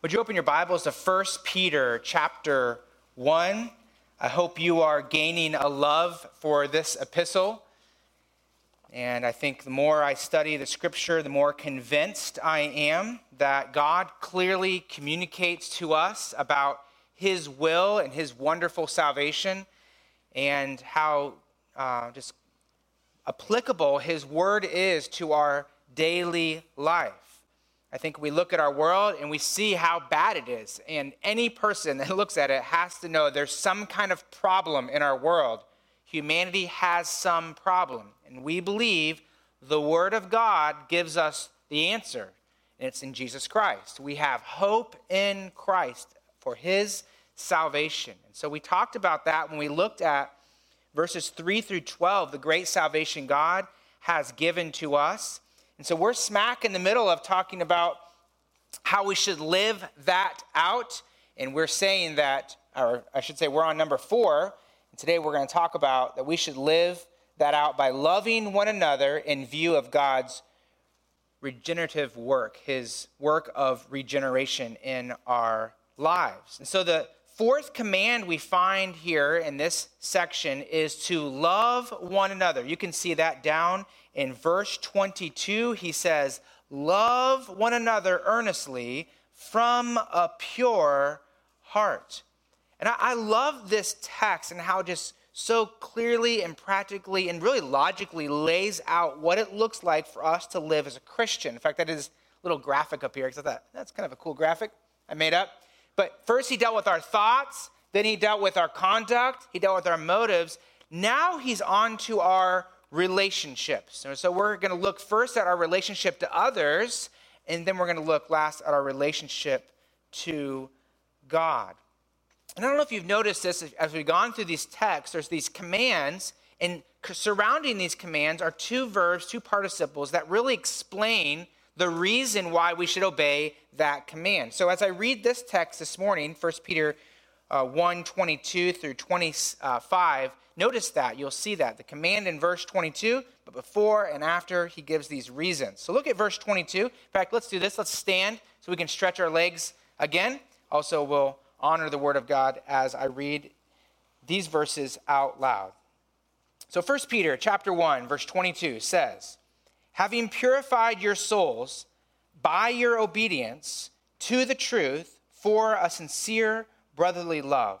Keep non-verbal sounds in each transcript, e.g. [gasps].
Would you open your Bibles to 1 Peter chapter 1? I hope you are gaining a love for this epistle. And I think the more I study the scripture, the more convinced I am that God clearly communicates to us about his will and his wonderful salvation and how uh, just applicable his word is to our daily life. I think we look at our world and we see how bad it is. And any person that [laughs] looks at it has to know there's some kind of problem in our world. Humanity has some problem. And we believe the Word of God gives us the answer. And it's in Jesus Christ. We have hope in Christ for His salvation. And so we talked about that when we looked at verses 3 through 12, the great salvation God has given to us. And so we're smack in the middle of talking about how we should live that out. And we're saying that, or I should say, we're on number four. And today we're going to talk about that we should live that out by loving one another in view of God's regenerative work, his work of regeneration in our lives. And so the fourth command we find here in this section is to love one another. You can see that down in verse 22. He says, Love one another earnestly from a pure heart. And I, I love this text and how just so clearly and practically and really logically lays out what it looks like for us to live as a Christian. In fact, that is a little graphic up here because I thought that's kind of a cool graphic I made up. But first, he dealt with our thoughts, then, he dealt with our conduct, he dealt with our motives. Now, he's on to our relationships. So, we're going to look first at our relationship to others, and then we're going to look last at our relationship to God. And I don't know if you've noticed this as we've gone through these texts, there's these commands, and surrounding these commands are two verbs, two participles that really explain the reason why we should obey that command. So as I read this text this morning, 1 Peter uh, 1 22 through 25, notice that. You'll see that. The command in verse 22, but before and after, he gives these reasons. So look at verse 22. In fact, let's do this. Let's stand so we can stretch our legs again. Also, we'll honor the word of God as I read these verses out loud. So 1 Peter chapter 1 verse 22 says, having purified your souls by your obedience to the truth for a sincere brotherly love.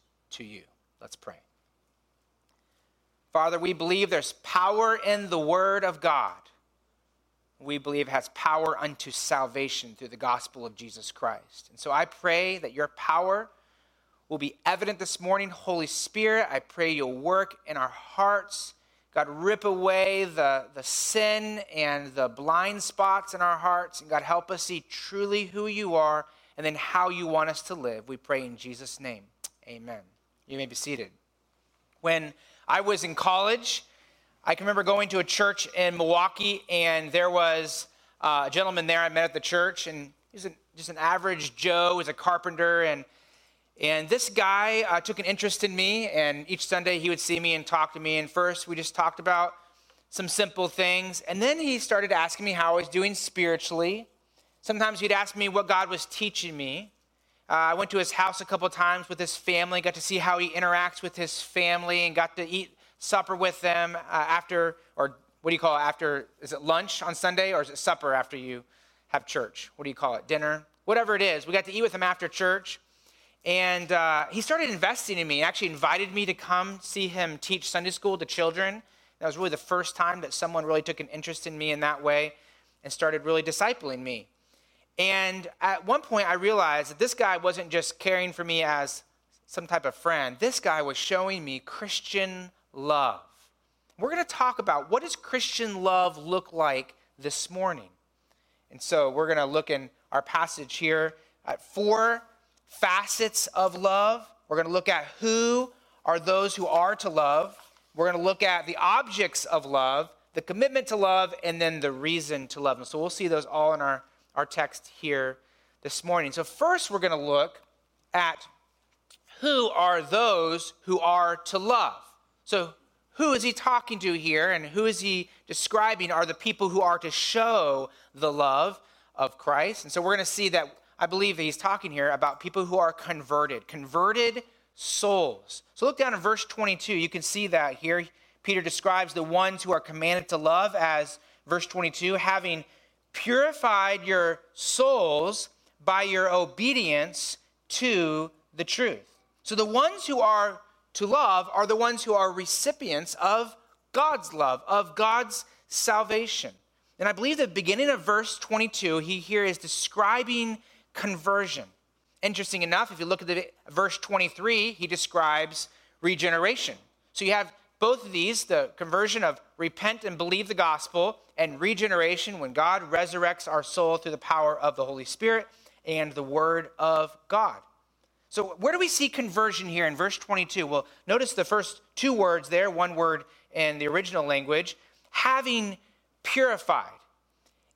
to you. Let's pray. Father, we believe there's power in the word of God. We believe has power unto salvation through the gospel of Jesus Christ. And so I pray that your power will be evident this morning. Holy Spirit, I pray you'll work in our hearts God, rip away the, the sin and the blind spots in our hearts. And God, help us see truly who you are and then how you want us to live. We pray in Jesus' name. Amen. You may be seated. When I was in college, I can remember going to a church in Milwaukee, and there was a gentleman there I met at the church, and he was just an average Joe, he was a carpenter, and and this guy uh, took an interest in me, and each Sunday he would see me and talk to me. And first, we just talked about some simple things. And then he started asking me how I was doing spiritually. Sometimes he'd ask me what God was teaching me. Uh, I went to his house a couple times with his family, got to see how he interacts with his family, and got to eat supper with them uh, after, or what do you call it, after, is it lunch on Sunday, or is it supper after you have church? What do you call it, dinner? Whatever it is. We got to eat with him after church. And uh, he started investing in me. Actually invited me to come see him teach Sunday school to children. That was really the first time that someone really took an interest in me in that way and started really discipling me. And at one point, I realized that this guy wasn't just caring for me as some type of friend, this guy was showing me Christian love. We're going to talk about what does Christian love look like this morning. And so we're going to look in our passage here at four facets of love. We're going to look at who are those who are to love. We're going to look at the objects of love, the commitment to love, and then the reason to love. And so we'll see those all in our, our text here this morning. So, first, we're going to look at who are those who are to love. So, who is he talking to here and who is he describing are the people who are to show the love of Christ. And so we're going to see that I believe that he's talking here about people who are converted, converted souls. So look down in verse 22. You can see that here. Peter describes the ones who are commanded to love as, verse 22, having purified your souls by your obedience to the truth. So the ones who are to love are the ones who are recipients of God's love, of God's salvation. And I believe the beginning of verse 22, he here is describing conversion. Interesting enough, if you look at the verse 23, he describes regeneration. So you have both of these the conversion of repent and believe the gospel, and regeneration when God resurrects our soul through the power of the Holy Spirit and the Word of God. So, where do we see conversion here in verse 22? Well, notice the first two words there, one word in the original language, having purified.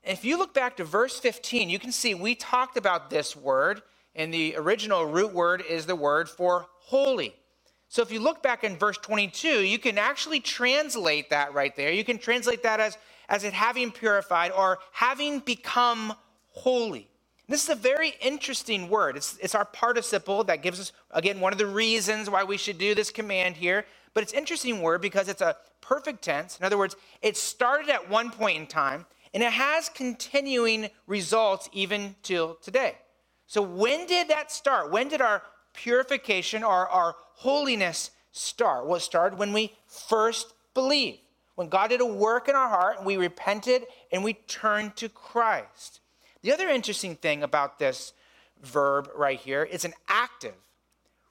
If you look back to verse 15, you can see we talked about this word, and the original root word is the word for holy. So if you look back in verse 22, you can actually translate that right there. You can translate that as, as it having purified or having become holy. This is a very interesting word. It's, it's our participle that gives us, again, one of the reasons why we should do this command here. But it's interesting word because it's a perfect tense. In other words, it started at one point in time and it has continuing results even till today. So, when did that start? When did our purification or our holiness start? Well, it started when we first believed. When God did a work in our heart and we repented and we turned to Christ. The other interesting thing about this verb right here is an active,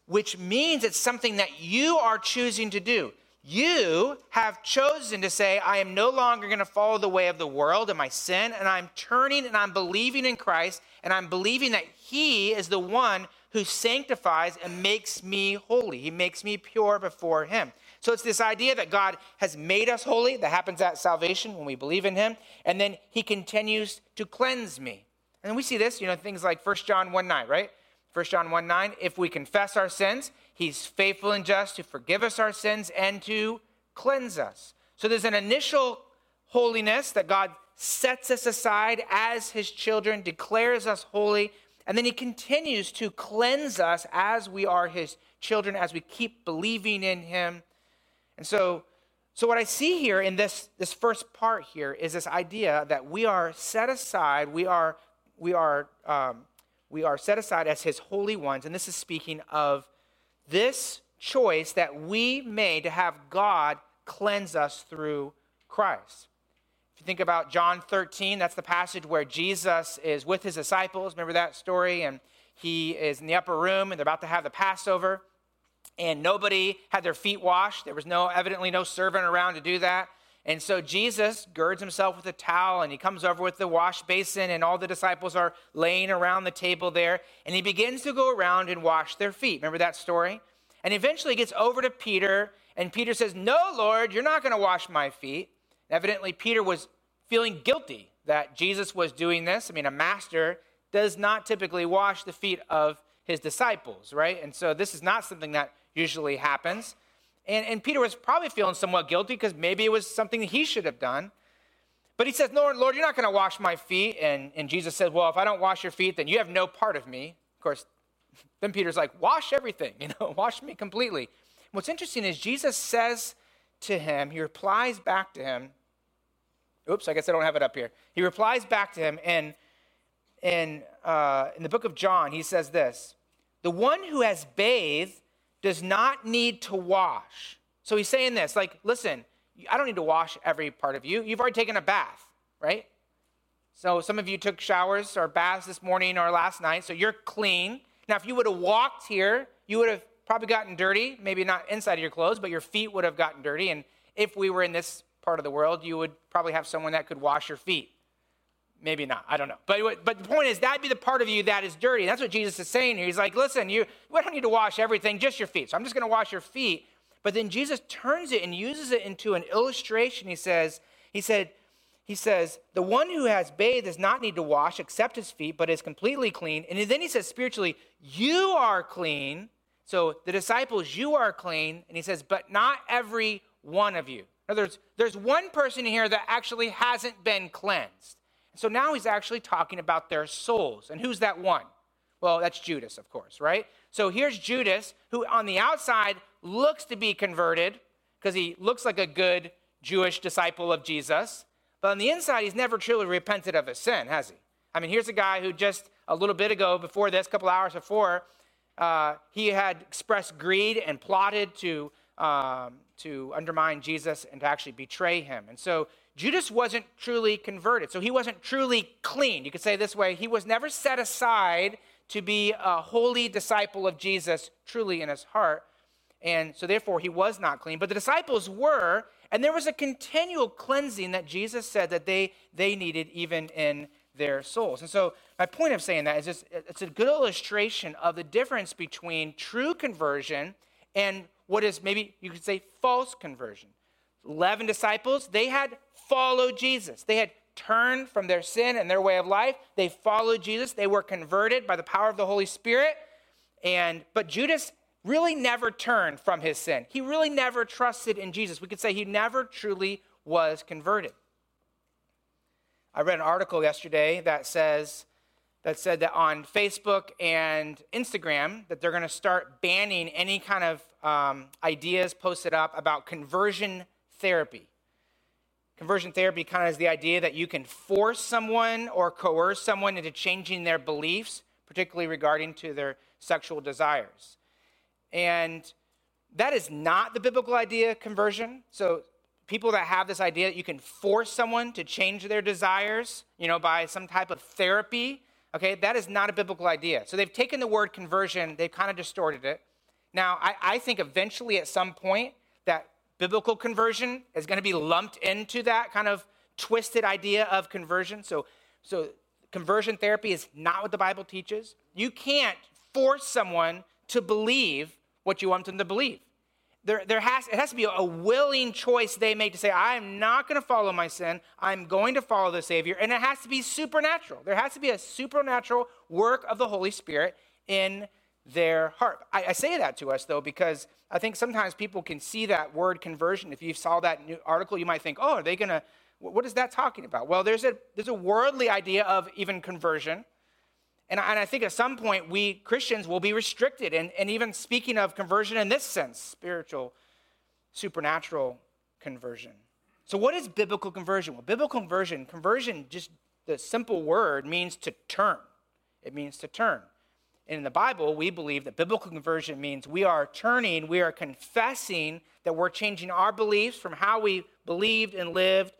which means it's something that you are choosing to do. You have chosen to say, I am no longer going to follow the way of the world and my sin, and I'm turning and I'm believing in Christ, and I'm believing that He is the one who sanctifies and makes me holy. He makes me pure before Him. So it's this idea that God has made us holy, that happens at salvation when we believe in Him, and then He continues to cleanse me. And we see this, you know, things like 1 John 1 9, right? 1 John 1 9, if we confess our sins, He's faithful and just to forgive us our sins and to cleanse us. So there's an initial holiness that God sets us aside as his children, declares us holy, and then he continues to cleanse us as we are his children, as we keep believing in him. And so, so what I see here in this, this first part here is this idea that we are set aside, we are, we are, um, we are set aside as his holy ones, and this is speaking of this choice that we made to have God cleanse us through Christ. If you think about John 13, that's the passage where Jesus is with his disciples. Remember that story? And he is in the upper room and they're about to have the Passover. And nobody had their feet washed. There was no, evidently, no servant around to do that. And so Jesus girds himself with a towel and he comes over with the wash basin, and all the disciples are laying around the table there. And he begins to go around and wash their feet. Remember that story? And eventually he gets over to Peter, and Peter says, No, Lord, you're not going to wash my feet. Evidently, Peter was feeling guilty that Jesus was doing this. I mean, a master does not typically wash the feet of his disciples, right? And so this is not something that usually happens. And, and Peter was probably feeling somewhat guilty because maybe it was something he should have done. But he says, Lord, Lord, you're not going to wash my feet. And, and Jesus says, Well, if I don't wash your feet, then you have no part of me. Of course, [laughs] then Peter's like, Wash everything, [laughs] you know, wash me completely. What's interesting is Jesus says to him, he replies back to him. Oops, I guess I don't have it up here. He replies back to him, and in, uh, in the book of John, he says this The one who has bathed does not need to wash. So he's saying this like, listen, I don't need to wash every part of you. You've already taken a bath, right? So some of you took showers or baths this morning or last night, so you're clean. Now, if you would have walked here, you would have probably gotten dirty, maybe not inside of your clothes, but your feet would have gotten dirty. And if we were in this part of the world, you would probably have someone that could wash your feet. Maybe not. I don't know. But, but the point is, that'd be the part of you that is dirty. That's what Jesus is saying here. He's like, listen, you, we don't need to wash everything, just your feet. So I'm just going to wash your feet. But then Jesus turns it and uses it into an illustration. He says, he said, he says, the one who has bathed does not need to wash except his feet, but is completely clean. And then he says, spiritually, you are clean. So the disciples, you are clean. And he says, but not every one of you. In other words, there's one person here that actually hasn't been cleansed. So now he's actually talking about their souls. And who's that one? Well, that's Judas, of course, right? So here's Judas, who on the outside looks to be converted because he looks like a good Jewish disciple of Jesus. But on the inside, he's never truly repented of his sin, has he? I mean, here's a guy who just a little bit ago, before this, a couple hours before, uh, he had expressed greed and plotted to, um, to undermine Jesus and to actually betray him. And so Judas wasn't truly converted. So he wasn't truly clean. You could say this way he was never set aside to be a holy disciple of Jesus truly in his heart. And so therefore he was not clean. But the disciples were, and there was a continual cleansing that Jesus said that they, they needed even in their souls. And so my point of saying that is just, it's a good illustration of the difference between true conversion and what is maybe you could say false conversion. 11 disciples, they had followed Jesus. They had turned from their sin and their way of life. They followed Jesus. They were converted by the power of the Holy Spirit. And but Judas really never turned from his sin. He really never trusted in Jesus. We could say he never truly was converted. I read an article yesterday that says that said that on Facebook and Instagram that they're going to start banning any kind of um, ideas posted up about conversion therapy. Conversion therapy kind of is the idea that you can force someone or coerce someone into changing their beliefs, particularly regarding to their sexual desires. And that is not the biblical idea of conversion. So people that have this idea that you can force someone to change their desires, you know, by some type of therapy, okay, that is not a biblical idea. So they've taken the word conversion, they've kind of distorted it. Now, I, I think eventually at some point that biblical conversion is going to be lumped into that kind of twisted idea of conversion. So, so conversion therapy is not what the Bible teaches. You can't force someone to believe what you want them to believe. There, there has, it has to be a willing choice they make to say, I am not going to follow my sin. I'm going to follow the Savior. And it has to be supernatural. There has to be a supernatural work of the Holy Spirit in their heart. I, I, say that to us, though, because I think sometimes people can see that word conversion. If you saw that new article, you might think, oh, are they going to, what is that talking about? Well, there's a, there's a worldly idea of even conversion. And I, and I think at some point, we Christians will be restricted. And, and even speaking of conversion in this sense, spiritual, supernatural conversion. So, what is biblical conversion? Well, biblical conversion, conversion, just the simple word, means to turn. It means to turn. And in the Bible, we believe that biblical conversion means we are turning, we are confessing that we're changing our beliefs from how we believed and lived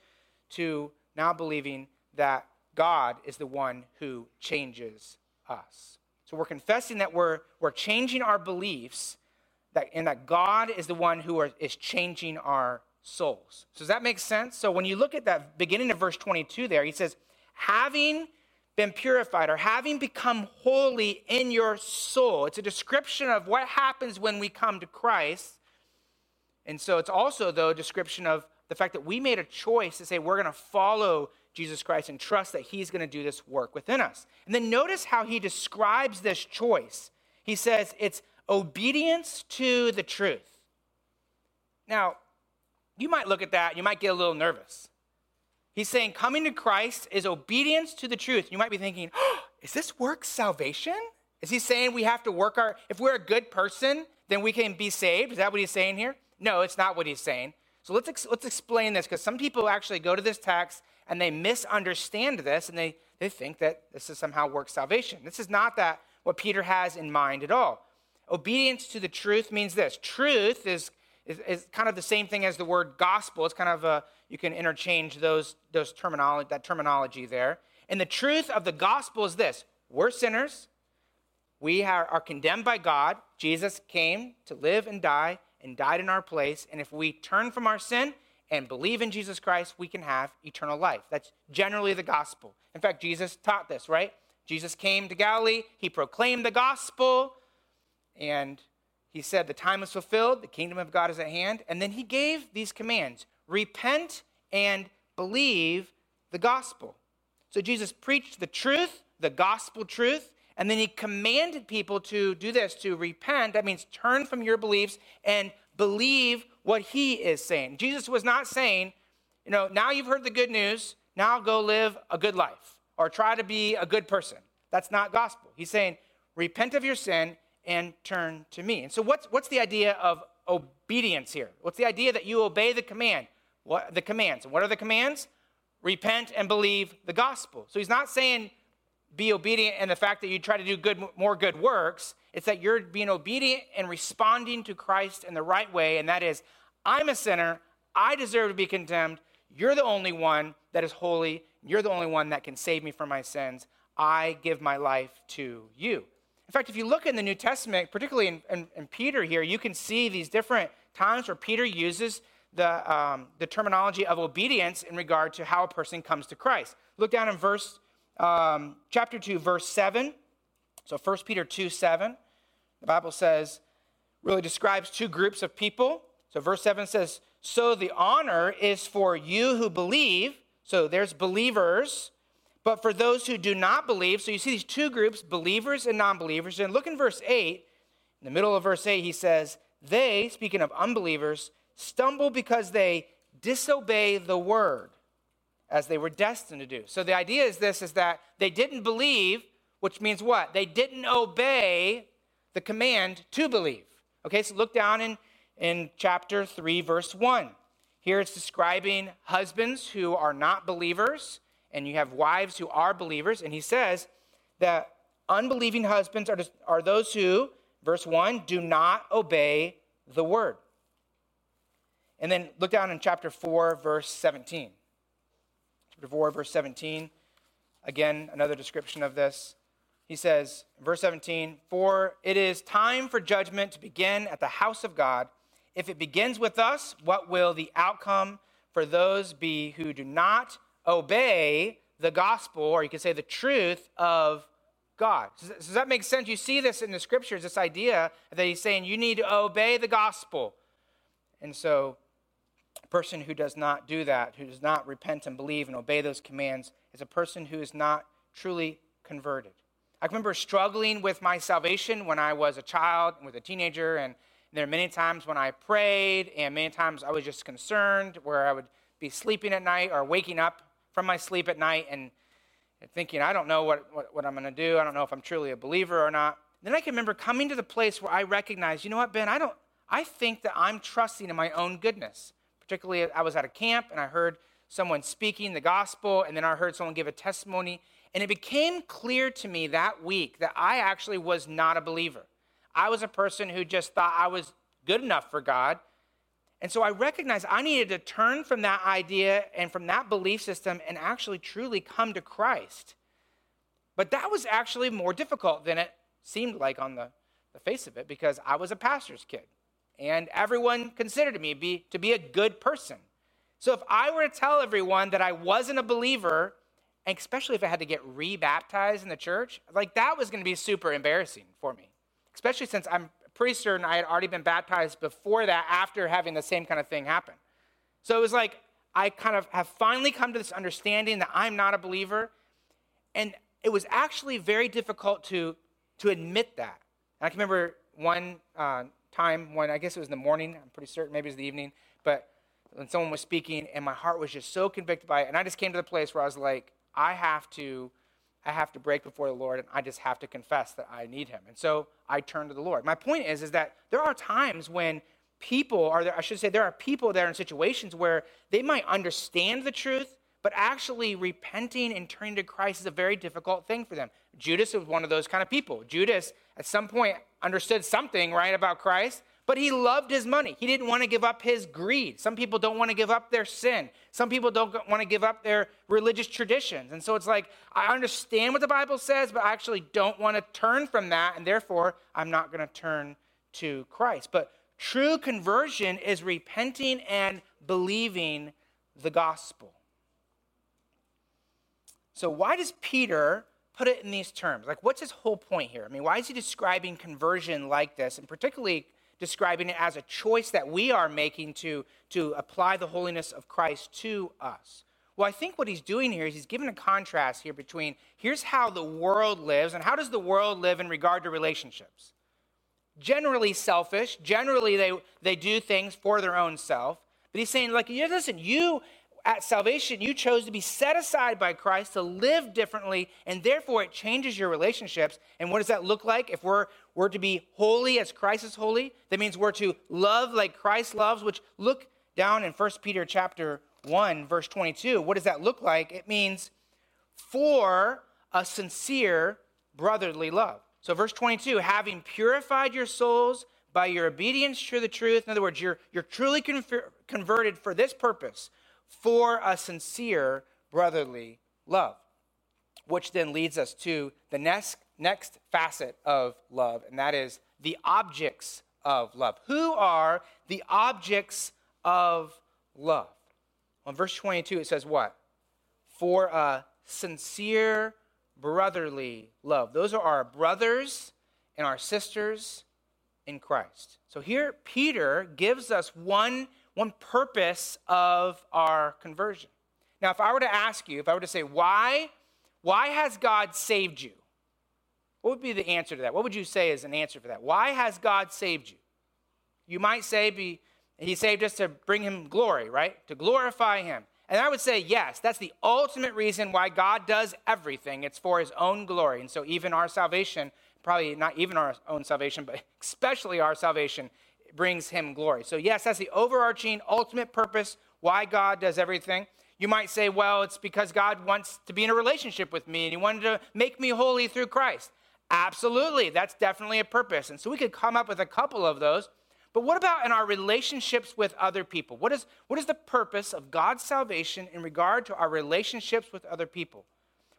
to now believing that God is the one who changes us. So we're confessing that we're, we're changing our beliefs that, and that God is the one who are, is changing our souls. So does that make sense? So when you look at that beginning of verse 22 there, he says, having been purified or having become holy in your soul. It's a description of what happens when we come to Christ. And so it's also, though, a description of the fact that we made a choice to say we're going to follow Jesus Christ and trust that He's going to do this work within us. And then notice how He describes this choice. He says it's obedience to the truth. Now, you might look at that, you might get a little nervous. He's saying coming to Christ is obedience to the truth. You might be thinking, oh, [gasps] is this work salvation? Is he saying we have to work our, if we're a good person, then we can be saved? Is that what he's saying here? No, it's not what he's saying. So let's, ex- let's explain this because some people actually go to this text and they misunderstand this and they, they think that this is somehow work salvation. This is not that what Peter has in mind at all. Obedience to the truth means this truth is, is, is kind of the same thing as the word gospel. It's kind of a, you can interchange those, those terminology, that terminology there. And the truth of the gospel is this we're sinners. We are, are condemned by God. Jesus came to live and die and died in our place. And if we turn from our sin and believe in Jesus Christ, we can have eternal life. That's generally the gospel. In fact, Jesus taught this, right? Jesus came to Galilee, he proclaimed the gospel, and he said, The time is fulfilled, the kingdom of God is at hand. And then he gave these commands repent and believe the gospel. So Jesus preached the truth, the gospel truth, and then he commanded people to do this to repent. That means turn from your beliefs and believe what he is saying. Jesus was not saying, you know, now you've heard the good news, now go live a good life or try to be a good person. That's not gospel. He's saying, repent of your sin and turn to me. And so, what's, what's the idea of obedience here? What's the idea that you obey the command? What the commands? And what are the commands? Repent and believe the gospel. So he's not saying be obedient in the fact that you try to do good, more good works. It's that you're being obedient and responding to Christ in the right way, and that is, I'm a sinner. I deserve to be condemned. You're the only one that is holy. You're the only one that can save me from my sins. I give my life to you. In fact, if you look in the New Testament, particularly in, in, in Peter here, you can see these different times where Peter uses the, um, the terminology of obedience in regard to how a person comes to Christ. Look down in verse um, chapter 2, verse 7. So 1 Peter 2 7, the Bible says, really describes two groups of people. So verse 7 says, So the honor is for you who believe. So there's believers. But for those who do not believe, so you see these two groups, believers and non believers. And look in verse 8. In the middle of verse 8, he says, They, speaking of unbelievers, stumble because they disobey the word as they were destined to do. So the idea is this is that they didn't believe, which means what? They didn't obey the command to believe. Okay, so look down in, in chapter 3, verse 1. Here it's describing husbands who are not believers, and you have wives who are believers. And he says that unbelieving husbands are, are those who, verse 1, do not obey the word. And then look down in chapter 4, verse 17 chapter 4, verse 17. Again, another description of this. He says, verse 17, For it is time for judgment to begin at the house of God. If it begins with us, what will the outcome for those be who do not obey the gospel, or you could say the truth of God? Does that make sense? You see this in the scriptures, this idea that he's saying you need to obey the gospel. And so a person who does not do that, who does not repent and believe and obey those commands, is a person who is not truly converted. I remember struggling with my salvation when I was a child with a teenager, and there are many times when I prayed, and many times I was just concerned where I would be sleeping at night or waking up from my sleep at night and thinking, I don't know what, what, what I'm going to do. I don't know if I'm truly a believer or not. Then I can remember coming to the place where I recognized, you know what, Ben, I don't, I think that I'm trusting in my own goodness. Particularly, I was at a camp and I heard someone speaking the gospel, and then I heard someone give a testimony. And it became clear to me that week that I actually was not a believer. I was a person who just thought I was good enough for God. And so I recognized I needed to turn from that idea and from that belief system and actually truly come to Christ. But that was actually more difficult than it seemed like on the, the face of it because I was a pastor's kid and everyone considered me be, to be a good person. So if I were to tell everyone that I wasn't a believer, and especially if I had to get rebaptized in the church, like that was going to be super embarrassing for me. Especially since I'm pretty certain I had already been baptized before that after having the same kind of thing happen. So it was like I kind of have finally come to this understanding that I'm not a believer. And it was actually very difficult to, to admit that. And I can remember one uh, time when I guess it was in the morning, I'm pretty certain, maybe it was the evening, but when someone was speaking and my heart was just so convicted by it. And I just came to the place where I was like, I have to, I have to break before the Lord and I just have to confess that I need him. And so I turn to the Lord. My point is, is that there are times when people are there, I should say, there are people that are in situations where they might understand the truth, but actually repenting and turning to Christ is a very difficult thing for them. Judas was one of those kind of people. Judas, at some point, understood something, right, about Christ, but he loved his money. He didn't want to give up his greed. Some people don't want to give up their sin. Some people don't want to give up their religious traditions. And so it's like, I understand what the Bible says, but I actually don't want to turn from that, and therefore I'm not going to turn to Christ. But true conversion is repenting and believing the gospel. So, why does Peter put it in these terms? Like, what's his whole point here? I mean, why is he describing conversion like this, and particularly describing it as a choice that we are making to, to apply the holiness of Christ to us? Well, I think what he's doing here is he's giving a contrast here between here's how the world lives, and how does the world live in regard to relationships? Generally selfish, generally they, they do things for their own self. But he's saying, like, listen, you at salvation, you chose to be set aside by Christ to live differently, and therefore it changes your relationships. And what does that look like? If we're, we're to be holy as Christ is holy, that means we're to love like Christ loves, which look down in 1 Peter chapter 1, verse 22. What does that look like? It means for a sincere brotherly love. So, verse 22 having purified your souls by your obedience to the truth. In other words, you're, you're truly converted for this purpose for a sincere brotherly love. Which then leads us to the next, next facet of love, and that is the objects of love. Who are the objects of love? Well, in verse 22, it says what? For a sincere brotherly love. Those are our brothers and our sisters in Christ. So here, Peter gives us one one purpose of our conversion. Now, if I were to ask you, if I were to say, why, why has God saved you? What would be the answer to that? What would you say is an answer for that? Why has God saved you? You might say be, he saved us to bring him glory, right? To glorify him. And I would say, yes, that's the ultimate reason why God does everything. It's for his own glory. And so, even our salvation, probably not even our own salvation, but [laughs] especially our salvation, brings him glory. So, yes, that's the overarching ultimate purpose why God does everything. You might say, well, it's because God wants to be in a relationship with me and he wanted to make me holy through Christ. Absolutely, that's definitely a purpose. And so we could come up with a couple of those. But what about in our relationships with other people? What is, what is the purpose of God's salvation in regard to our relationships with other people?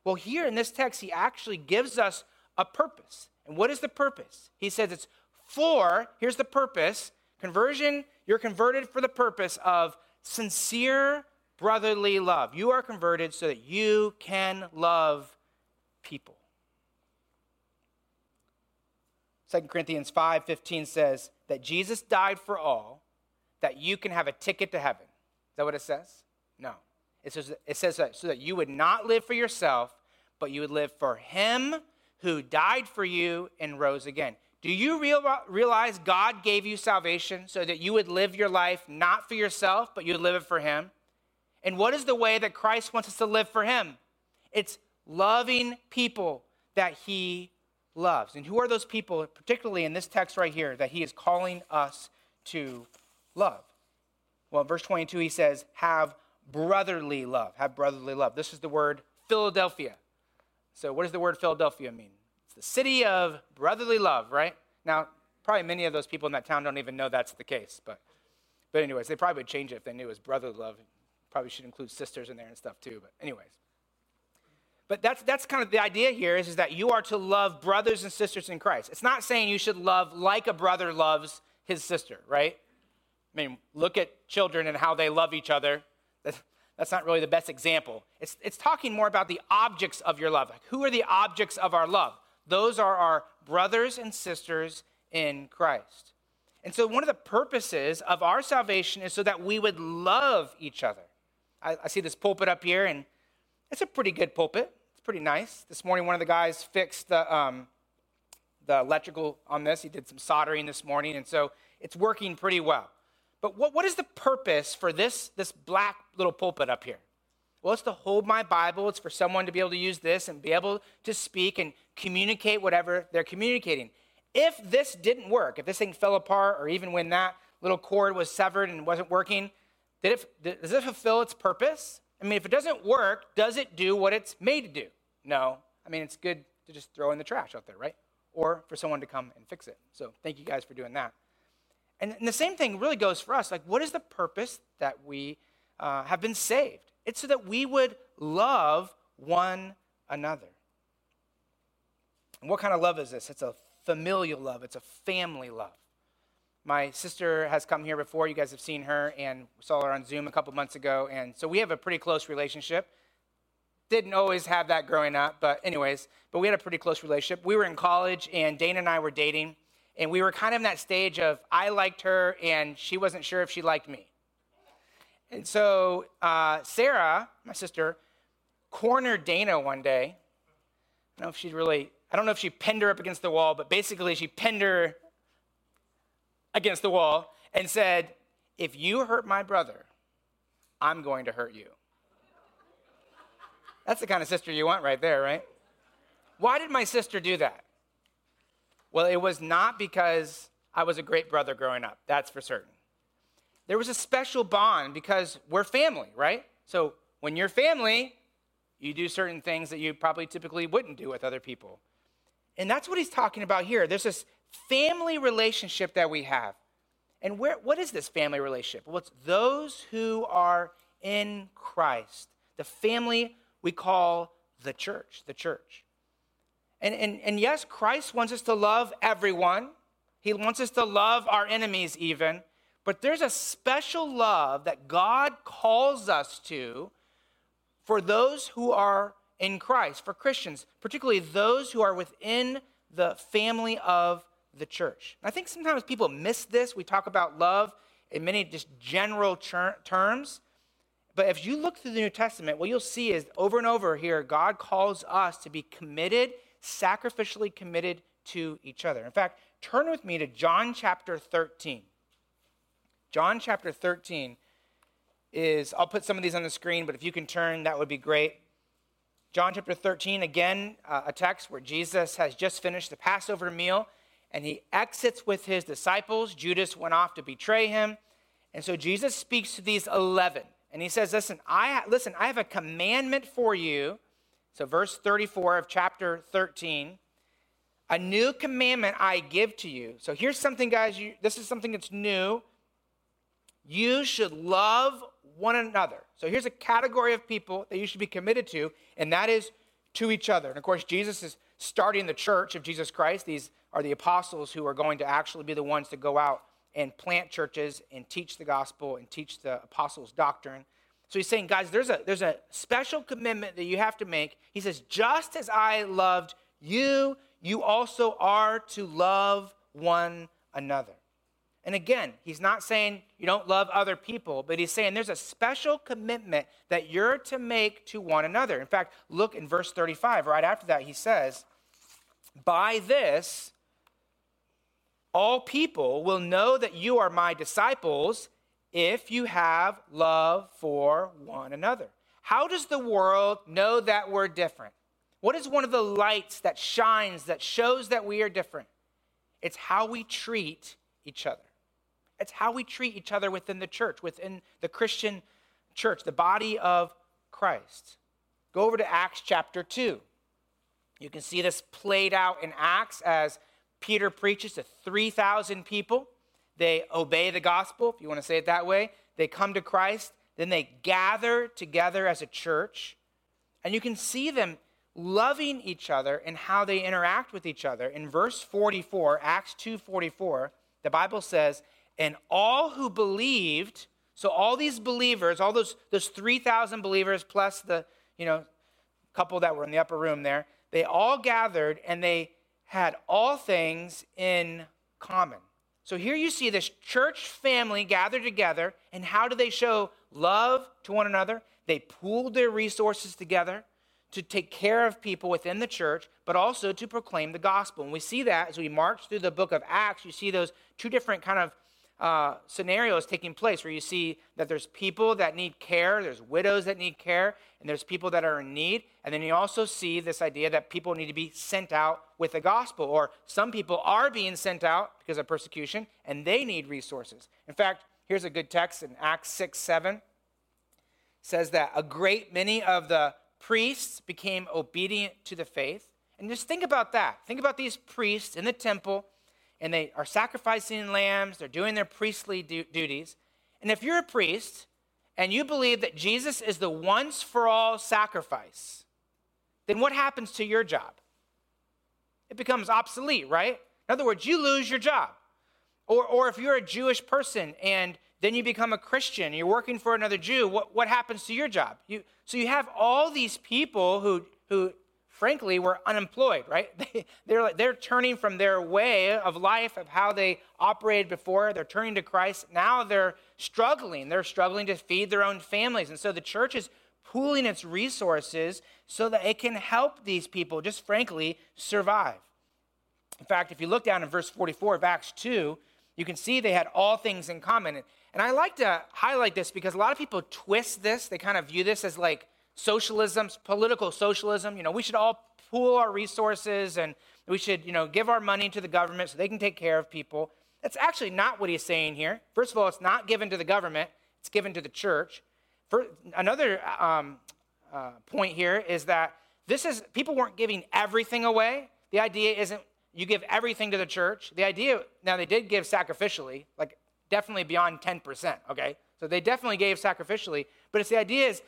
Well, here in this text, he actually gives us a purpose. And what is the purpose? He says it's for, here's the purpose conversion, you're converted for the purpose of sincere brotherly love. You are converted so that you can love people. 2 Corinthians 5:15 says that Jesus died for all that you can have a ticket to heaven. Is that what it says? No. It says, it says that so that you would not live for yourself, but you would live for him who died for you and rose again. Do you real, realize God gave you salvation so that you would live your life not for yourself, but you would live it for Him? And what is the way that Christ wants us to live for Him? It's loving people that He loves. And who are those people, particularly in this text right here, that He is calling us to love? Well, verse 22, He says, have brotherly love. Have brotherly love. This is the word Philadelphia. So, what does the word Philadelphia mean? It's the city of brotherly love, right? Now, probably many of those people in that town don't even know that's the case, but, but anyways, they probably would change it if they knew it was brotherly love. Probably should include sisters in there and stuff too, but anyways. But that's, that's kind of the idea here is, is that you are to love brothers and sisters in Christ. It's not saying you should love like a brother loves his sister, right? I mean, look at children and how they love each other. That's, that's not really the best example. It's, it's talking more about the objects of your love. Like, who are the objects of our love? Those are our brothers and sisters in Christ. And so, one of the purposes of our salvation is so that we would love each other. I, I, see this pulpit up here, and it's a pretty good pulpit. It's pretty nice. This morning, one of the guys fixed the, um, the electrical on this. He did some soldering this morning, and so it's working pretty well. But what, what is the purpose for this, this black little pulpit up here? Well, it's to hold my Bible. It's for someone to be able to use this and be able to speak and communicate whatever they're communicating. If this didn't work, if this thing fell apart, or even when that little cord was severed and wasn't working, did it, does it fulfill its purpose? I mean, if it doesn't work, does it do what it's made to do? No. I mean, it's good to just throw in the trash out there, right? Or for someone to come and fix it. So thank you guys for doing that. And, and the same thing really goes for us. Like, what is the purpose that we uh, have been saved? It's so that we would love one another. And what kind of love is this? It's a familial love, it's a family love. My sister has come here before. You guys have seen her and saw her on Zoom a couple months ago. And so we have a pretty close relationship. Didn't always have that growing up, but, anyways, but we had a pretty close relationship. We were in college, and Dana and I were dating. And we were kind of in that stage of I liked her, and she wasn't sure if she liked me. And so uh, Sarah, my sister, cornered Dana one day. I don't know if she really, I don't know if she pinned her up against the wall, but basically she pinned her against the wall and said, If you hurt my brother, I'm going to hurt you. That's the kind of sister you want right there, right? Why did my sister do that? Well, it was not because I was a great brother growing up, that's for certain. There was a special bond because we're family, right? So when you're family, you do certain things that you probably typically wouldn't do with other people. And that's what he's talking about here. There's this family relationship that we have. And where, what is this family relationship? Well, it's those who are in Christ, the family we call the church, the church. And, and, and yes, Christ wants us to love everyone. He wants us to love our enemies, even. But there's a special love that God calls us to for those who are in Christ, for Christians, particularly those who are within the family of the church. I think sometimes people miss this. We talk about love in many just general ter- terms. But if you look through the New Testament, what you'll see is over and over here, God calls us to be committed, sacrificially committed to each other. In fact, turn with me to John chapter 13. John chapter 13 is, I'll put some of these on the screen, but if you can turn, that would be great. John chapter 13, again, uh, a text where Jesus has just finished the Passover meal and he exits with his disciples. Judas went off to betray him. And so Jesus speaks to these 11 and he says, "Listen, I listen, I have a commandment for you." So verse 34 of chapter 13, a new commandment I give to you. So here's something guys, you, this is something that's new. You should love one another. So here's a category of people that you should be committed to, and that is to each other. And of course, Jesus is starting the church of Jesus Christ. These are the apostles who are going to actually be the ones to go out and plant churches and teach the gospel and teach the apostles' doctrine. So he's saying, guys, there's a, there's a special commitment that you have to make. He says, just as I loved you, you also are to love one another. And again, he's not saying you don't love other people, but he's saying there's a special commitment that you're to make to one another. In fact, look in verse 35. Right after that, he says, By this, all people will know that you are my disciples if you have love for one another. How does the world know that we're different? What is one of the lights that shines that shows that we are different? It's how we treat each other. It's how we treat each other within the church, within the Christian church, the body of Christ. Go over to Acts chapter 2. You can see this played out in Acts as Peter preaches to 3,000 people. They obey the gospel, if you want to say it that way. They come to Christ. Then they gather together as a church. And you can see them loving each other and how they interact with each other. In verse 44, Acts 2:44, the Bible says, and all who believed, so all these believers, all those, those 3,000 believers plus the, you know, couple that were in the upper room there, they all gathered and they had all things in common. So here you see this church family gathered together, and how do they show love to one another? They pooled their resources together to take care of people within the church, but also to proclaim the gospel. And we see that as we march through the book of Acts, you see those two different kind of uh, scenarios taking place where you see that there's people that need care, there's widows that need care, and there's people that are in need. And then you also see this idea that people need to be sent out with the gospel, or some people are being sent out because of persecution and they need resources. In fact, here's a good text in Acts 6 7 says that a great many of the priests became obedient to the faith. And just think about that. Think about these priests in the temple and they are sacrificing lambs, they're doing their priestly du- duties. And if you're a priest and you believe that Jesus is the once for all sacrifice, then what happens to your job? It becomes obsolete, right? In other words, you lose your job. Or, or if you're a Jewish person and then you become a Christian, you're working for another Jew, what, what happens to your job? You, so you have all these people who, who frankly were unemployed, right? [laughs] They, they're, like, they're turning from their way of life, of how they operated before, they're turning to Christ. Now they're struggling. They're struggling to feed their own families. And so the church is pooling its resources so that it can help these people, just frankly, survive. In fact, if you look down in verse 44 of Acts 2, you can see they had all things in common. And I like to highlight this because a lot of people twist this. They kind of view this as like socialism, political socialism. You know, we should all pool our resources and we should, you know, give our money to the government so they can take care of people. That's actually not what he's saying here. First of all, it's not given to the government, it's given to the church. For, another um, uh, point here is that this is people weren't giving everything away. The idea isn't you give everything to the church. The idea now they did give sacrificially, like definitely beyond 10%, okay? So they definitely gave sacrificially, but it's the idea is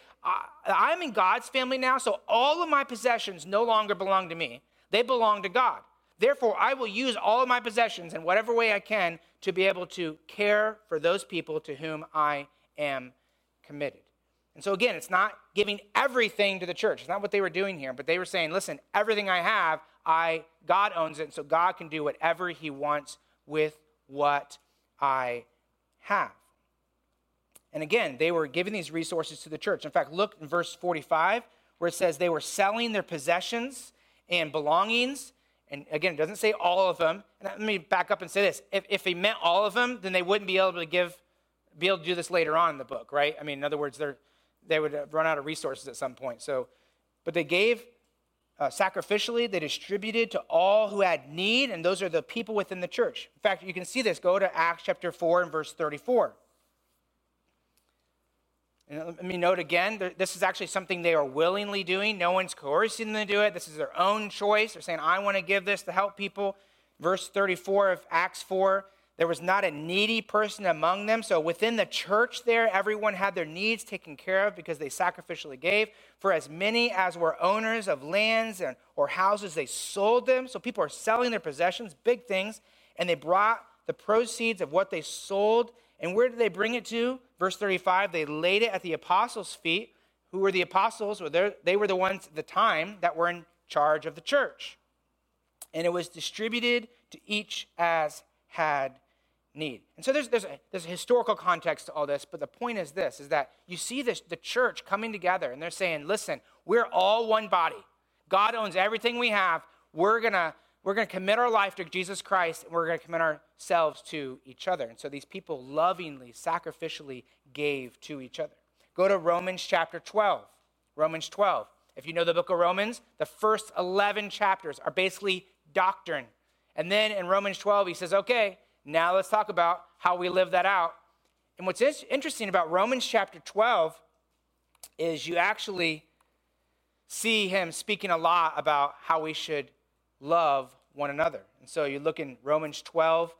I'm in God's family now, so all of my possessions no longer belong to me. They belong to God. Therefore, I will use all of my possessions in whatever way I can to be able to care for those people to whom I am committed. And so, again, it's not giving everything to the church. It's not what they were doing here, but they were saying, listen, everything I have, I, God owns it, so God can do whatever He wants with what I have. And again, they were giving these resources to the church. In fact, look in verse 45 where it says they were selling their possessions and belongings. And again, it doesn't say all of them. And let me back up and say this. If, if he meant all of them, then they wouldn't be able to give, be able to do this later on in the book, right? I mean, in other words, they're, they would have run out of resources at some point. So, but they gave uh, sacrificially, they distributed to all who had need, and those are the people within the church. In fact, you can see this. Go to Acts chapter 4 and verse 34. And let me note again, this is actually something they are willingly doing. No one's coercing them to do it. This is their own choice. They're saying, I want to give this to help people. Verse 34 of Acts 4 there was not a needy person among them. So within the church there, everyone had their needs taken care of because they sacrificially gave. For as many as were owners of lands and, or houses, they sold them. So people are selling their possessions, big things, and they brought the proceeds of what they sold. And where did they bring it to? Verse 35 they laid it at the apostles' feet. Who were the apostles? Well, they were the ones at the time that were in charge of the church. And it was distributed to each as had need. And so there's, there's, a, there's a historical context to all this, but the point is this, is that you see this, the church coming together and they're saying, listen, we're all one body. God owns everything we have. We're going to we're going to commit our life to Jesus Christ and we're going to commit ourselves to each other. And so these people lovingly, sacrificially gave to each other. Go to Romans chapter 12. Romans 12. If you know the book of Romans, the first 11 chapters are basically doctrine. And then in Romans 12, he says, okay, now let's talk about how we live that out. And what's interesting about Romans chapter 12 is you actually see him speaking a lot about how we should love one another. And so you look in Romans 12,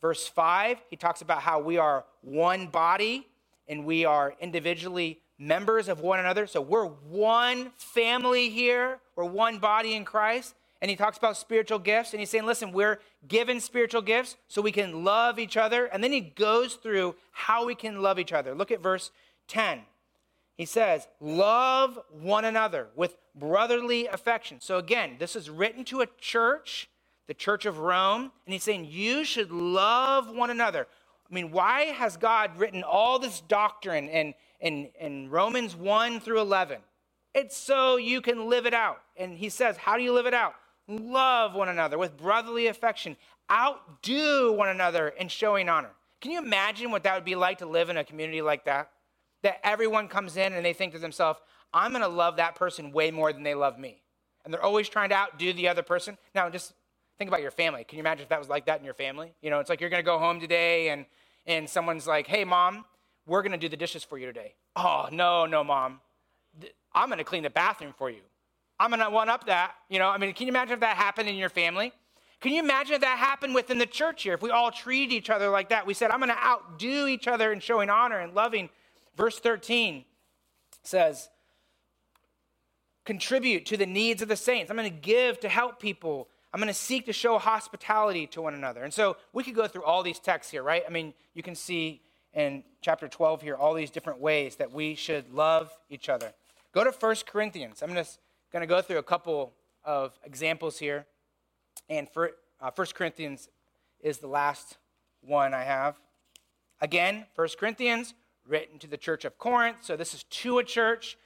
verse 5, he talks about how we are one body and we are individually members of one another. So we're one family here, we're one body in Christ. And he talks about spiritual gifts, and he's saying, listen, we're given spiritual gifts so we can love each other. And then he goes through how we can love each other. Look at verse 10. He says, Love one another with brotherly affection. So again, this is written to a church, the church of Rome, and he's saying, You should love one another. I mean, why has God written all this doctrine in, in, in Romans 1 through 11? It's so you can live it out. And he says, How do you live it out? Love one another with brotherly affection. Outdo one another in showing honor. Can you imagine what that would be like to live in a community like that? that everyone comes in and they think to themselves, I'm going to love that person way more than they love me. And they're always trying to outdo the other person. Now, just think about your family. Can you imagine if that was like that in your family? You know, it's like you're going to go home today and, and someone's like, hey, mom, we're going to do the dishes for you today. Oh, no, no, mom. I'm going to clean the bathroom for you. I'm going to one up that. You know, I mean, can you imagine if that happened in your family? Can you imagine if that happened within the church here? If we all treated each other like that, we said, I'm going to outdo each other in showing honor and loving Verse 13 says, contribute to the needs of the saints. I'm going to give to help people. I'm going to seek to show hospitality to one another. And so we could go through all these texts here, right? I mean, you can see in chapter 12 here all these different ways that we should love each other. Go to 1 Corinthians. I'm just going to go through a couple of examples here. And for, uh, 1 Corinthians is the last one I have. Again, 1 Corinthians, written to the church of Corinth. So this is to a church.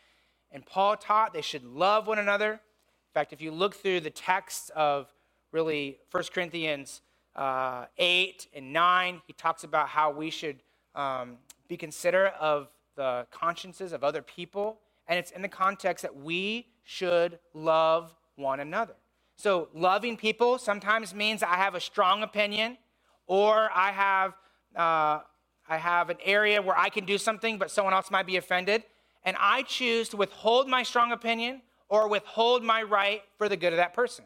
And Paul taught they should love one another. In fact, if you look through the texts of really 1 Corinthians uh, 8 and 9, he talks about how we should um, be considerate of the consciences of other people. And it's in the context that we should love one another. So, loving people sometimes means I have a strong opinion or I have, uh, I have an area where I can do something, but someone else might be offended. And I choose to withhold my strong opinion or withhold my right for the good of that person.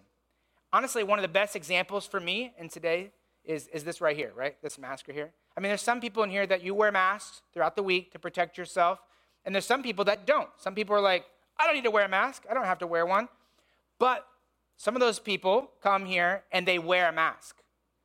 Honestly, one of the best examples for me in today is, is this right here, right? This mask right here. I mean, there's some people in here that you wear masks throughout the week to protect yourself, and there's some people that don't. Some people are like, I don't need to wear a mask, I don't have to wear one. But some of those people come here and they wear a mask.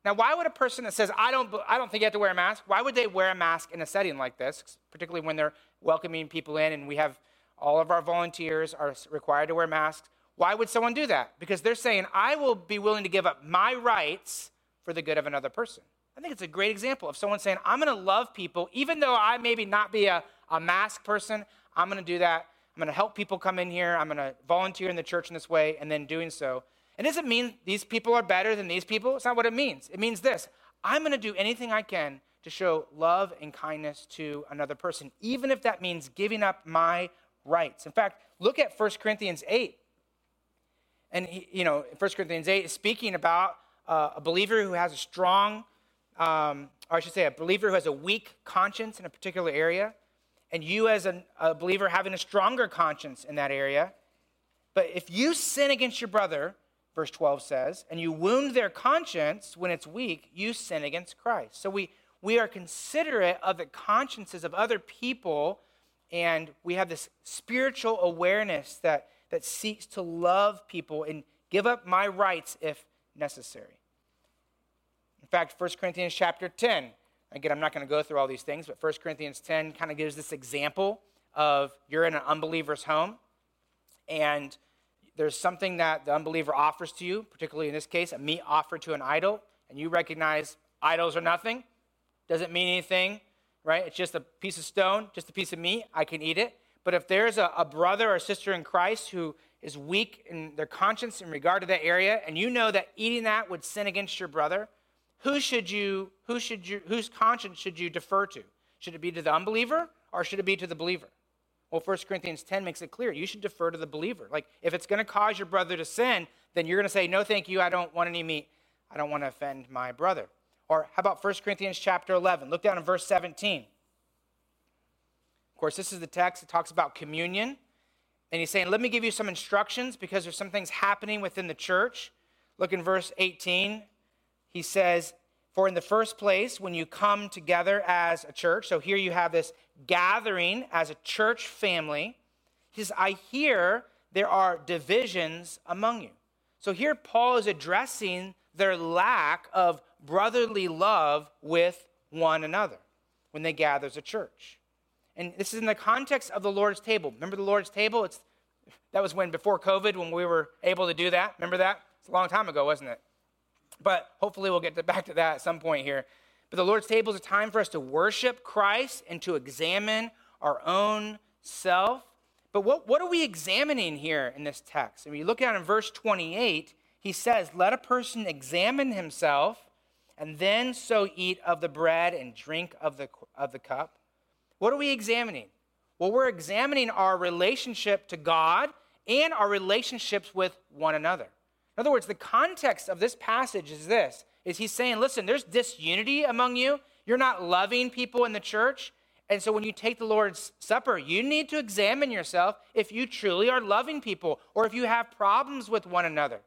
Now, why would a person that says, I don't, I don't think you have to wear a mask, why would they wear a mask in a setting like this, particularly when they're welcoming people in and we have all of our volunteers are required to wear masks? Why would someone do that? Because they're saying, I will be willing to give up my rights for the good of another person. I think it's a great example of someone saying, I'm going to love people, even though I maybe not be a, a mask person, I'm going to do that. I'm going to help people come in here. I'm going to volunteer in the church in this way, and then doing so And it doesn't mean these people are better than these people. It's not what it means. It means this I'm going to do anything I can to show love and kindness to another person, even if that means giving up my rights. In fact, look at 1 Corinthians 8. And, you know, 1 Corinthians 8 is speaking about uh, a believer who has a strong, um, or I should say, a believer who has a weak conscience in a particular area, and you as a, a believer having a stronger conscience in that area. But if you sin against your brother, verse 12 says, and you wound their conscience when it's weak, you sin against Christ. So we, we are considerate of the consciences of other people, and we have this spiritual awareness that, that seeks to love people and give up my rights if necessary. In fact, 1 Corinthians chapter 10, again, I'm not going to go through all these things, but 1 Corinthians 10 kind of gives this example of you're in an unbeliever's home, and there's something that the unbeliever offers to you, particularly in this case, a meat offered to an idol, and you recognize idols are nothing, doesn't mean anything, right? It's just a piece of stone, just a piece of meat, I can eat it. But if there's a, a brother or sister in Christ who is weak in their conscience in regard to that area, and you know that eating that would sin against your brother, who should you, who should you, whose conscience should you defer to? Should it be to the unbeliever or should it be to the believer? Well, 1 Corinthians 10 makes it clear. You should defer to the believer. Like, if it's going to cause your brother to sin, then you're going to say, No, thank you. I don't want any meat. I don't want to offend my brother. Or how about 1 Corinthians chapter 11? Look down in verse 17. Of course, this is the text that talks about communion. And he's saying, Let me give you some instructions because there's some things happening within the church. Look in verse 18. He says, For in the first place, when you come together as a church, so here you have this gathering as a church family. He says, I hear there are divisions among you. So here Paul is addressing their lack of brotherly love with one another when they gather as a church. And this is in the context of the Lord's table. Remember the Lord's table? It's, that was when before COVID when we were able to do that. Remember that? It's a long time ago, wasn't it? But hopefully we'll get to, back to that at some point here. But the Lord's table is a time for us to worship Christ and to examine our own self. But what, what are we examining here in this text? If you look at in verse 28, he says, Let a person examine himself and then so eat of the bread and drink of the, of the cup. What are we examining? Well, we're examining our relationship to God and our relationships with one another. In other words, the context of this passage is this is he's saying, listen, there's disunity among you. You're not loving people in the church. And so when you take the Lord's Supper, you need to examine yourself if you truly are loving people or if you have problems with one another.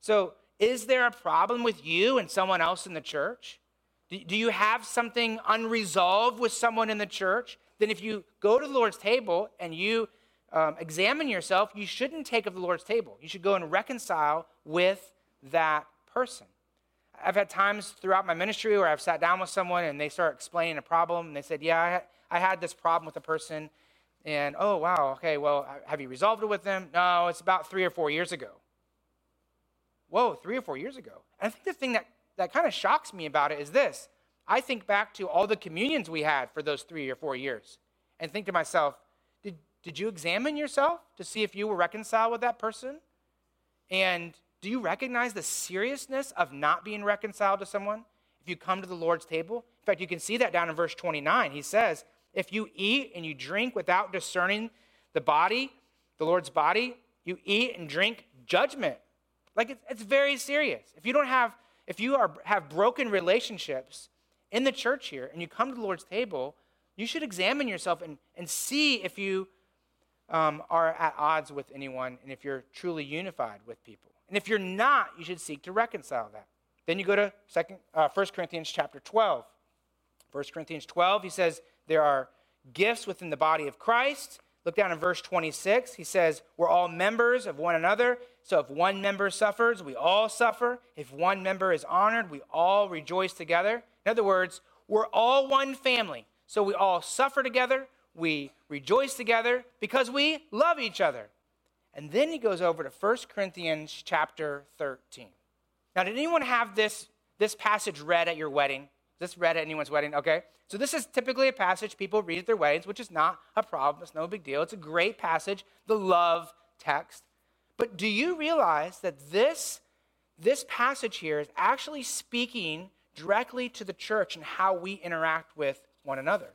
So, is there a problem with you and someone else in the church? Do you have something unresolved with someone in the church? Then, if you go to the Lord's table and you um, examine yourself, you shouldn't take of the Lord's table. You should go and reconcile with that person. I've had times throughout my ministry where I've sat down with someone and they start explaining a problem and they said, Yeah, I, I had this problem with a person. And oh, wow, okay, well, have you resolved it with them? No, it's about three or four years ago. Whoa, three or four years ago. And I think the thing that, that kind of shocks me about it is this I think back to all the communions we had for those three or four years and think to myself, did, you examine yourself to see if you were reconciled with that person? And do you recognize the seriousness of not being reconciled to someone if you come to the Lord's table? In fact, you can see that down in verse 29. He says, If you eat and you drink without discerning the body, the Lord's body, you eat and drink judgment. Like it's, it's very serious. If you don't have, if you are, have broken relationships in the church here and you come to the Lord's table, you should examine yourself and, and see if you um, are at odds with anyone and if you're truly unified with people. And if you're not, you should seek to reconcile that. Then you go to second, uh, 1 Corinthians chapter 12. 1 Corinthians 12, he says, there are gifts within the body of Christ. Look down in verse 26. He says, We're all members of one another. So if one member suffers, we all suffer. If one member is honored, we all rejoice together. In other words, we're all one family. So we all suffer together. We rejoice together because we love each other. And then he goes over to 1 Corinthians chapter 13. Now, did anyone have this, this passage read at your wedding? Is this read at anyone's wedding? Okay. So this is typically a passage people read at their weddings, which is not a problem. It's no big deal. It's a great passage, the love text. But do you realize that this, this passage here is actually speaking directly to the church and how we interact with one another?